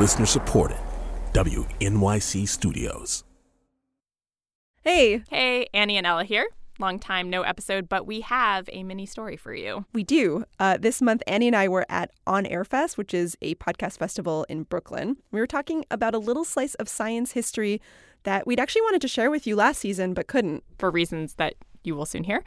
Listener supported. WNYC Studios. Hey, Hey, Annie and Elah here. Long time no episode, but we have a mini story for you. we do. Uh, this month, Annie and I were at On Air Fest, which is a podcast festival in Brooklyn. We were talking about a little slice of science history that we'd actually wanted to share with you last season, but couldn't. for reasons that you will soon hear.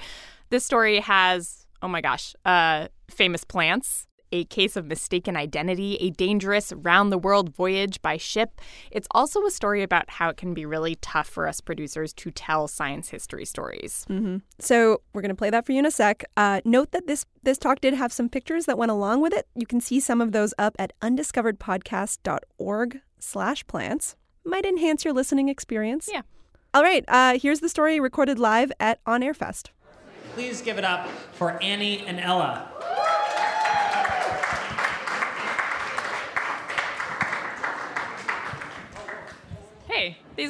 This story has, oh my gosh, uh, famous plants, a case of mistaken identity, a dangerous round the world voyage by ship. It's also a story about how it can be really tough for us producers to tell science history stories. So we're going to play that for you in a sec. Uh, note that this this talk did have some pictures that went along with it. You can see some of those up at undiscoveredpodcast.org slash plants. Might enhance your listening experience. Yeah. All right, uh, here's the story recorded live at On Air Fest. Please give it up for Annie and Elah.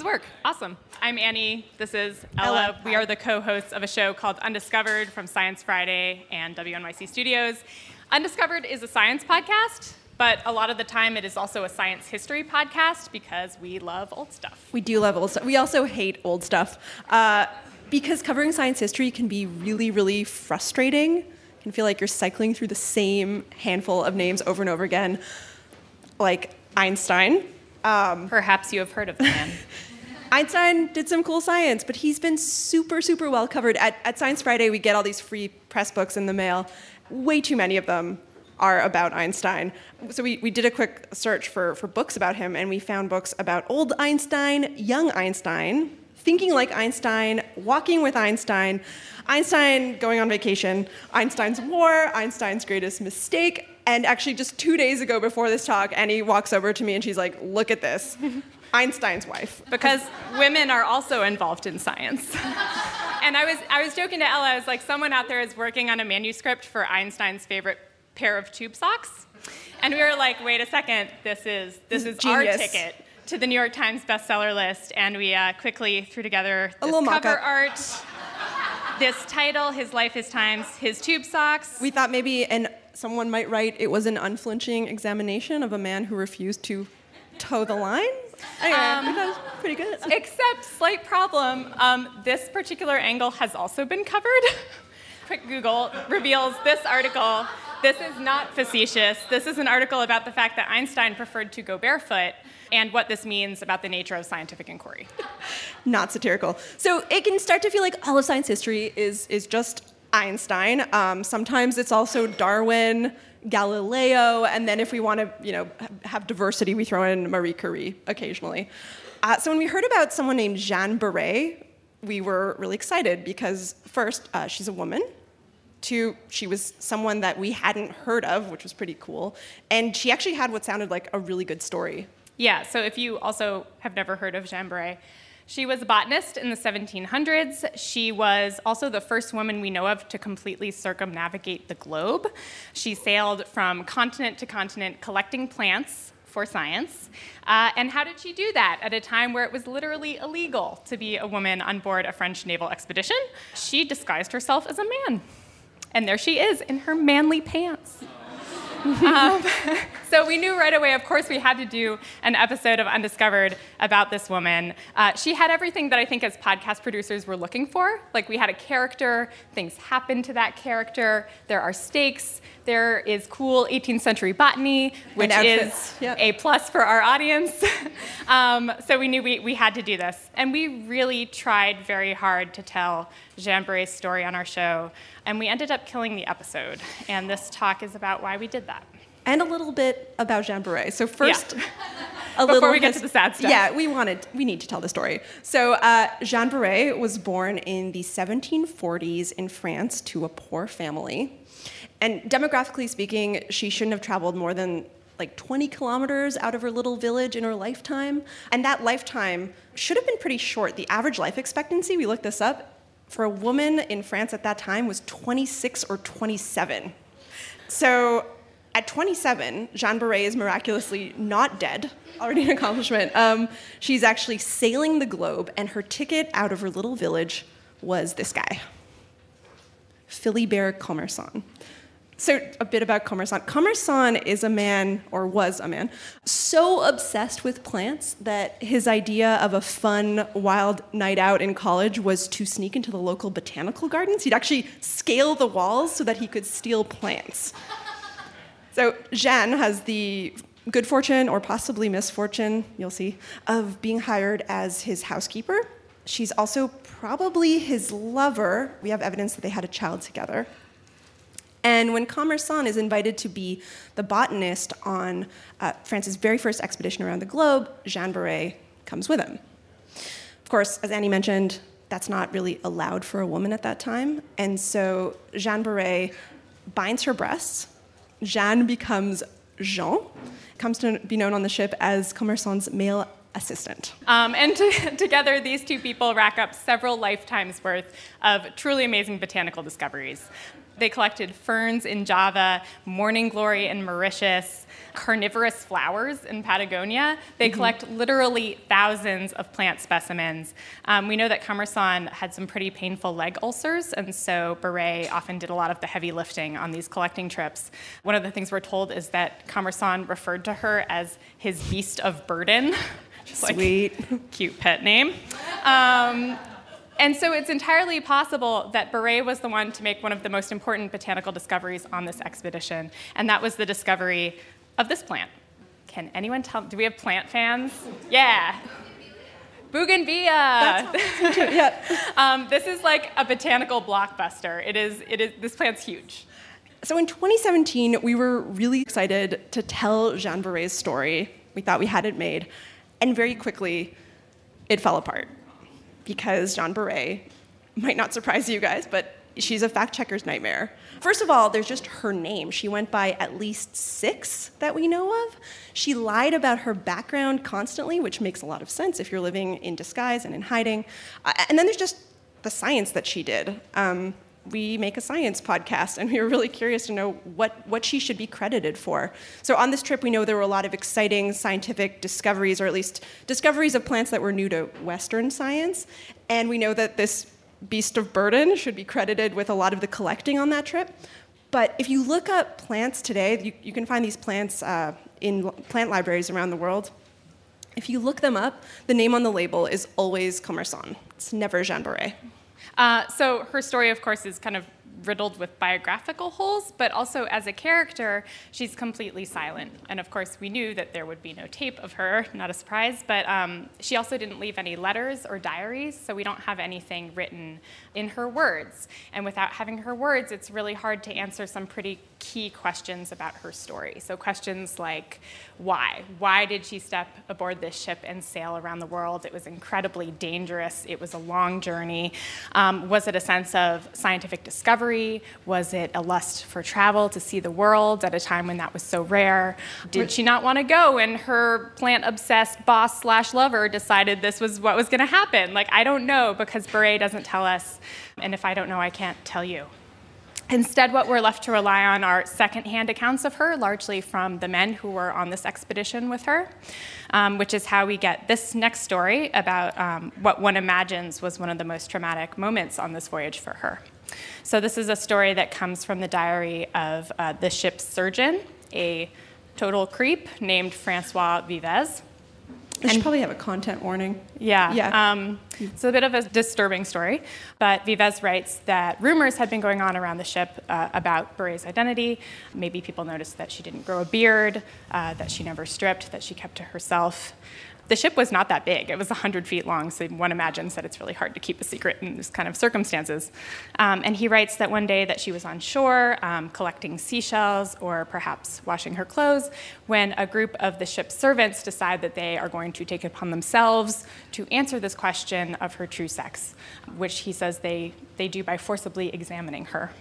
Hey, these work. Awesome. I'm Annie. This is Elah. Elah. We are the co hosts of a show called Undiscovered from Science Friday and WNYC Studios. Undiscovered is a science podcast, but a lot of the time it is also a science history podcast because we love old stuff. We do love old stuff. We also hate old stuff uh, because covering science history can be really, really frustrating. You can feel like you're cycling through the same handful of names over and over again, like Einstein. Um, Perhaps you have heard of the man. Einstein did some cool science, but he's been super, super well covered. At, at Science Friday, we get all these free press books in the mail. Way too many of them are about Einstein. So we, we did a quick search for, for books about him, and we found books about old Einstein, young Einstein, thinking like Einstein, walking with Einstein, Einstein going on vacation, Einstein's war, Einstein's greatest mistake. And actually, just two days ago before this talk, Annie walks over to me and she's like, Look at this. Einstein's wife. because women are also involved in science. and I was, I was joking to Elah, I was like, someone out there is working on a manuscript for Einstein's favorite pair of tube socks. And we were like, wait a second, this is, this is our ticket to the New York Times bestseller list. And we uh, quickly threw together A this little cover mock-up. art, this title, His Life, His Times, His Tube Socks. We thought maybe and someone might write it was an unflinching examination of a man who refused to toe the line. Anyway, Um, it was pretty good. Except, slight problem, um, this particular angle has also been covered. Quick Google reveals this article. This is not facetious. This is an article about the fact that Einstein preferred to go barefoot and what this means about the nature of scientific inquiry. Not satirical. So it can start to feel like all of science history is is just Einstein. Um, sometimes it's also Darwin, Galileo, and then if we want to, you know, have diversity, we throw in Marie Curie occasionally. Uh, so when we heard about someone named Jeanne Baret, we were really excited because first, uh, she's a woman. Two, she was someone that we hadn't heard of, which was pretty cool. And she actually had what sounded like a really good story. Yeah, so if you also have never heard of Jeanne Baret, she was a botanist in the 1700s. She was also the first woman we know of to completely circumnavigate the globe. She sailed from continent to continent collecting plants for science. Uh, and how did she do that at a time where it was literally illegal to be a woman on board a French naval expedition? She disguised herself as a man. And there she is in her manly pants. Um, so we knew right away, of course, we had to do an episode of Undiscovered about this woman. Uh, she had everything that I think as podcast producers were looking for. Like we had a character, things happen to that character, there are stakes, there is cool 18th century botany, which is yep. a plus for our audience. um, so we knew we, we had to do this. And we really tried very hard to tell Jean Baret's story on our show. And we ended up killing the episode. And this talk is about why we did that. And a little bit about Jean Baret. So first, Yeah. a Before we get to the sad stuff. Yeah, we wanted we need to tell the story. So uh, Jean Barret was born in the 1740s in France to a poor family, and demographically speaking, she shouldn't have traveled more than like 20 kilometers out of her little village in her lifetime. And that lifetime should have been pretty short. The average life expectancy, we looked this up, for a woman in France at that time was 26 or 27. So at 27, Jeanne Baret is miraculously not dead, already an accomplishment. Um, she's actually sailing the globe, and her ticket out of her little village was this guy, Philibert Commerson. So, a bit about Commerson. Commerson is a man, or was a man, so obsessed with plants that his idea of a fun, wild night out in college was to sneak into the local botanical gardens. He'd actually scale the walls so that he could steal plants. So, Jeanne has the good fortune, or possibly misfortune, you'll see, of being hired as his housekeeper. She's also probably his lover. We have evidence that they had a child together. And when Commerson is invited to be the botanist on uh, France's very first expedition around the globe, Jeanne Baret comes with him. Of course, as Annie mentioned, that's not really allowed for a woman at that time. And so Jeanne Baret binds her breasts. Jeanne becomes Jean, comes to be known on the ship as Commerson's male assistant. Um, and to, together, these two people rack up several lifetimes worth of truly amazing botanical discoveries. They collected ferns in Java, morning glory in Mauritius, carnivorous flowers in Patagonia. They mm-hmm. collect literally thousands of plant specimens. Um, we know that Commerson had some pretty painful leg ulcers, and so Baret often did a lot of the heavy lifting on these collecting trips. One of the things we're told is that Commerson referred to her as his beast of burden. Sweet. Like, cute pet name. Um, and so it's entirely possible that Baret was the one to make one of the most important botanical discoveries on this expedition, and that was the discovery of this plant. Can anyone tell? Do we have plant fans? Yeah. Bougainvillea. yeah. um, this is like a botanical blockbuster. It is, it is, this plant's huge. So in 2017, we were really excited to tell Jean Baret's story. We thought we had it made. And very quickly, it fell apart because Jeanne Baret might not surprise you guys, but she's a fact checker's nightmare. First of all, there's just her name. She went by at least six that we know of. She lied about her background constantly, which makes a lot of sense if you're living in disguise and in hiding. Uh, and then there's just the science that she did. Um, we make a science podcast, and we were really curious to know what, what she should be credited for. So, on this trip, we know there were a lot of exciting scientific discoveries, or at least discoveries of plants that were new to Western science. And we know that this beast of burden should be credited with a lot of the collecting on that trip. But if you look up plants today, you, you can find these plants uh, in plant libraries around the world. If you look them up, the name on the label is always Commerson. It's never Jeanne Baret. Uh, so her story, of course, is kind of riddled with biographical holes, but also as a character, she's completely silent. And of course, we knew that there would be no tape of her, not a surprise, but um, she also didn't leave any letters or diaries, so we don't have anything written in her words. And without having her words, it's really hard to answer some pretty key questions about her story. So, questions like why? Why did she step aboard this ship and sail around the world? It was incredibly dangerous, it was a long journey. Um, was it a sense of scientific discovery? Was it a lust for travel to see the world at a time when that was so rare? Did she not want to go and her plant obsessed boss slash lover decided this was what was going to happen? Like, I don't know because Baret doesn't tell us. And if I don't know, I can't tell you. Instead, what we're left to rely on are secondhand accounts of her, largely from the men who were on this expedition with her, um, which is how we get this next story about um, what one imagines was one of the most traumatic moments on this voyage for her. So, this is a story that comes from the diary of uh, the ship's surgeon, a total creep named Francois Vivez. I should probably have a content warning. Yeah. Yeah. Um, it's a bit of a disturbing story, but Vivez writes that rumors had been going on around the ship uh, about Baret's identity. Maybe people noticed that she didn't grow a beard, uh, that she never stripped, that she kept to herself the ship was not that big. It was 100 feet long, so one imagines that it's really hard to keep a secret in this kind of circumstances. Um, and he writes that one day that she was on shore um, collecting seashells or perhaps washing her clothes when a group of the ship's servants decide that they are going to take it upon themselves to answer this question of her true sex, which he says they, they do by forcibly examining her.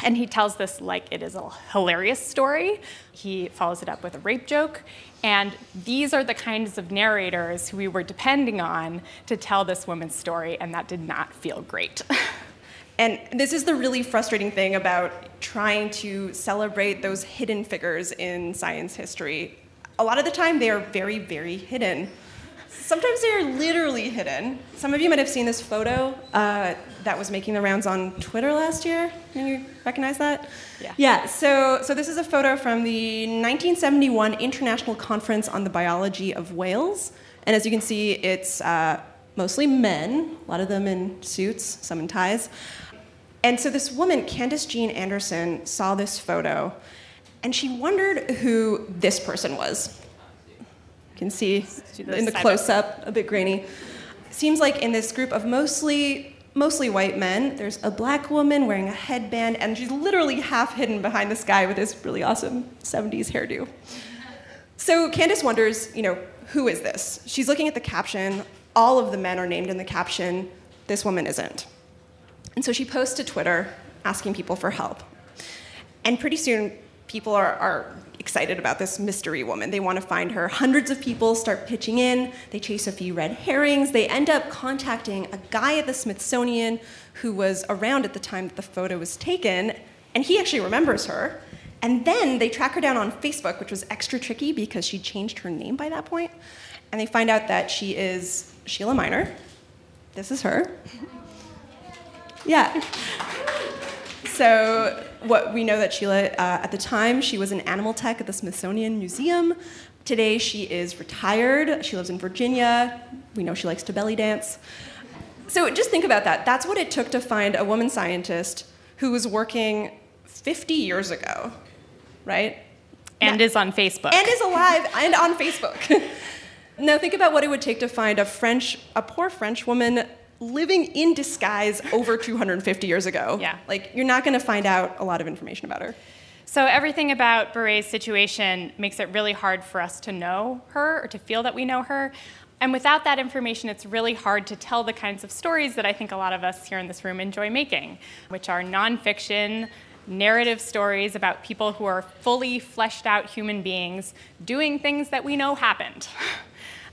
And he tells this like it is a hilarious story. He follows it up with a rape joke. And these are the kinds of narrators who we were depending on to tell this woman's story, and that did not feel great. and this is the really frustrating thing about trying to celebrate those hidden figures in science history. A lot of the time, they are very, very hidden. Sometimes they are literally hidden. Some of you might have seen this photo uh, that was making the rounds on Twitter last year. Can you recognize that? Yeah. Yeah. So, so this is a photo from the 1971 International Conference on the Biology of Whales, and as you can see, it's uh, mostly men. A lot of them in suits, some in ties. And so this woman, Candace Jean Anderson, saw this photo, and she wondered who this person was. You can see in the close up, a bit grainy. Seems like in this group of mostly mostly white men, there's a black woman wearing a headband, and she's literally half hidden behind this guy with this really awesome 70s hairdo. So Candace wonders, you know, who is this? She's looking at the caption. All of the men are named in the caption. This woman isn't. And so she posts to Twitter asking people for help. And pretty soon, people are, are excited about this mystery woman. They want to find her. Hundreds of people start pitching in. They chase a few red herrings. They end up contacting a guy at the Smithsonian who was around at the time that the photo was taken, and he actually remembers her. And then they track her down on Facebook, which was extra tricky because she changed her name by that point. And they find out that she is Sheila Minor. This is her. Yeah. So what we know that Sheila, uh, at the time, she was an animal tech at the Smithsonian Museum. Today, she is retired. She lives in Virginia. We know she likes to belly dance. So just think about that. That's what it took to find a woman scientist who was working 50 years ago, right? And is on Facebook. and is alive and on Facebook. now think about what it would take to find a French, a poor French woman living in disguise over 250 years ago. Yeah. Like you're not going to find out a lot of information about her. So everything about Baret's situation makes it really hard for us to know her or to feel that we know her. And without that information, it's really hard to tell the kinds of stories that I think a lot of us here in this room enjoy making, which are nonfiction, narrative stories about people who are fully fleshed out human beings doing things that we know happened.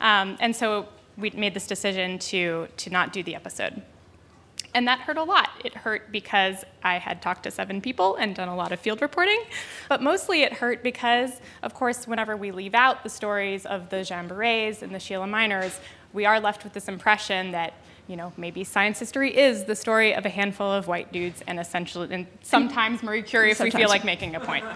Um, and so we made this decision to, to not do the episode. And that hurt a lot. It hurt because I had talked to seven people and done a lot of field reporting. But mostly it hurt because, of course, whenever we leave out the stories of the Jean Barets and the Sheila Minors, we are left with this impression that, you know, maybe science history is the story of a handful of white dudes and essentially, and sometimes Marie Curie if we feel like making a point.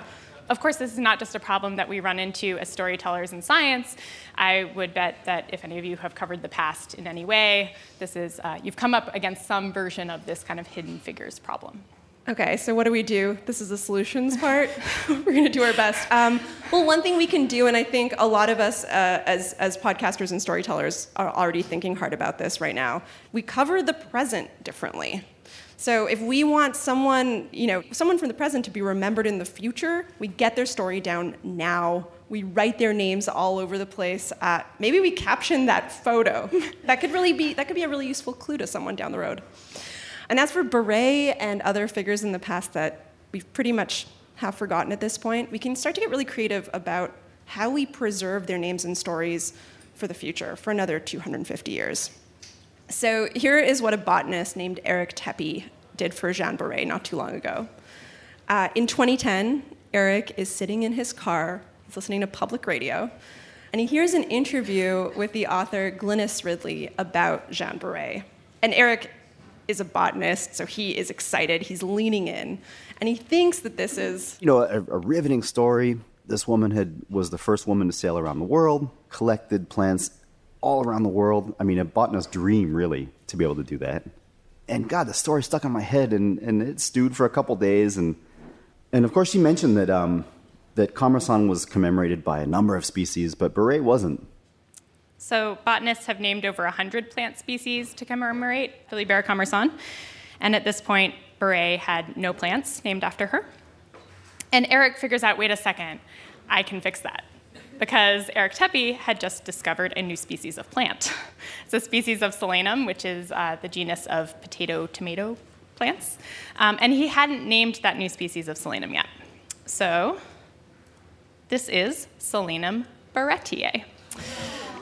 Of course, this is not just a problem that we run into as storytellers in science. I would bet that if any of you have covered the past in any way, this is uh, you've come up against some version of this kind of hidden figures problem. Okay, so what do we do? This is the solutions part. We're going to do our best. Um, well, one thing we can do, and I think a lot of us uh, as, as podcasters and storytellers are already thinking hard about this right now, we cover the present differently. So if we want someone, you know, someone from the present to be remembered in the future, we get their story down now. We write their names all over the place. Uh, maybe we caption that photo. that could really be that could be a really useful clue to someone down the road. And as for Baret and other figures in the past that we've pretty much have forgotten at this point, we can start to get really creative about how we preserve their names and stories for the future, for another 250 years. So here is what a botanist named Eric Tepe did for Jean Baret not too long ago. Uh, in 2010, Eric is sitting in his car, he's listening to public radio, and he hears an interview with the author Glynis Ridley about Jean Baret. And Eric is a botanist, so he is excited, he's leaning in, and he thinks that this is you know, a, a riveting story. This woman had was the first woman to sail around the world, collected plants all around the world. I mean, a botanist's dream, really, to be able to do that. And God, the story stuck in my head, and, and it stewed for a couple days. And and of course, she mentioned that um, that Commerson was commemorated by a number of species, but Baret wasn't. So botanists have named over 100 plant species to commemorate Philibert Commerson. And at this point, Baret had no plants named after her. And Eric figures out, wait a second, I can fix that. Because Eric Tepe had just discovered a new species of plant. It's a species of Solanum, which is uh, the genus of potato tomato plants. Um, and he hadn't named that new species of Solanum yet. So this is Solanum baretiae.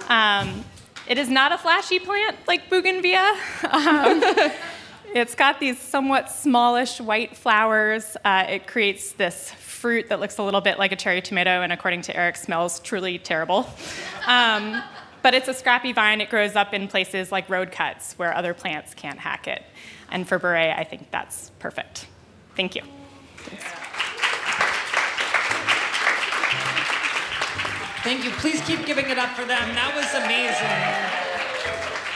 Um, it is not a flashy plant like bougainvillea. Um, it's got these somewhat smallish white flowers. Uh, it creates this fruit that looks a little bit like a cherry tomato, and according to Eric, smells truly terrible. Um, But it's a scrappy vine. It grows up in places like road cuts where other plants can't hack it. And for Baret, I think that's perfect. Thank you. Thank you. Please keep giving it up for them. That was amazing.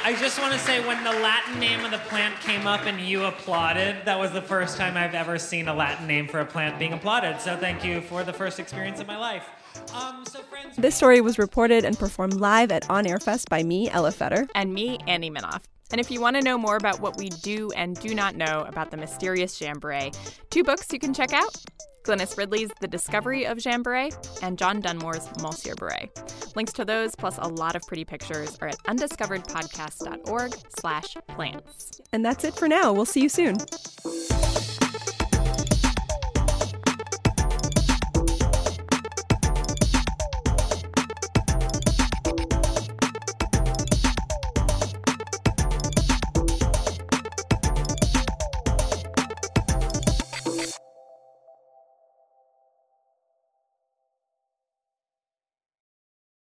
I just want to say when the Latin name of the plant came up and you applauded, that was the first time I've ever seen a Latin name for a plant being applauded. So thank you for the first experience of my life. Um, so friends, This story was reported and performed live at On Air Fest by me, Elah Feder. and me, Annie Minoff. And if you want to know more about what we do and do not know about the mysterious Jeanne Baret, two books you can check out Glynis Ridley's The Discovery of Jeanne Baret and John Dunmore's Monsieur Baret. Links to those, plus a lot of pretty pictures, are at undiscoveredpodcast.org slash plants. And that's it for now. We'll see you soon.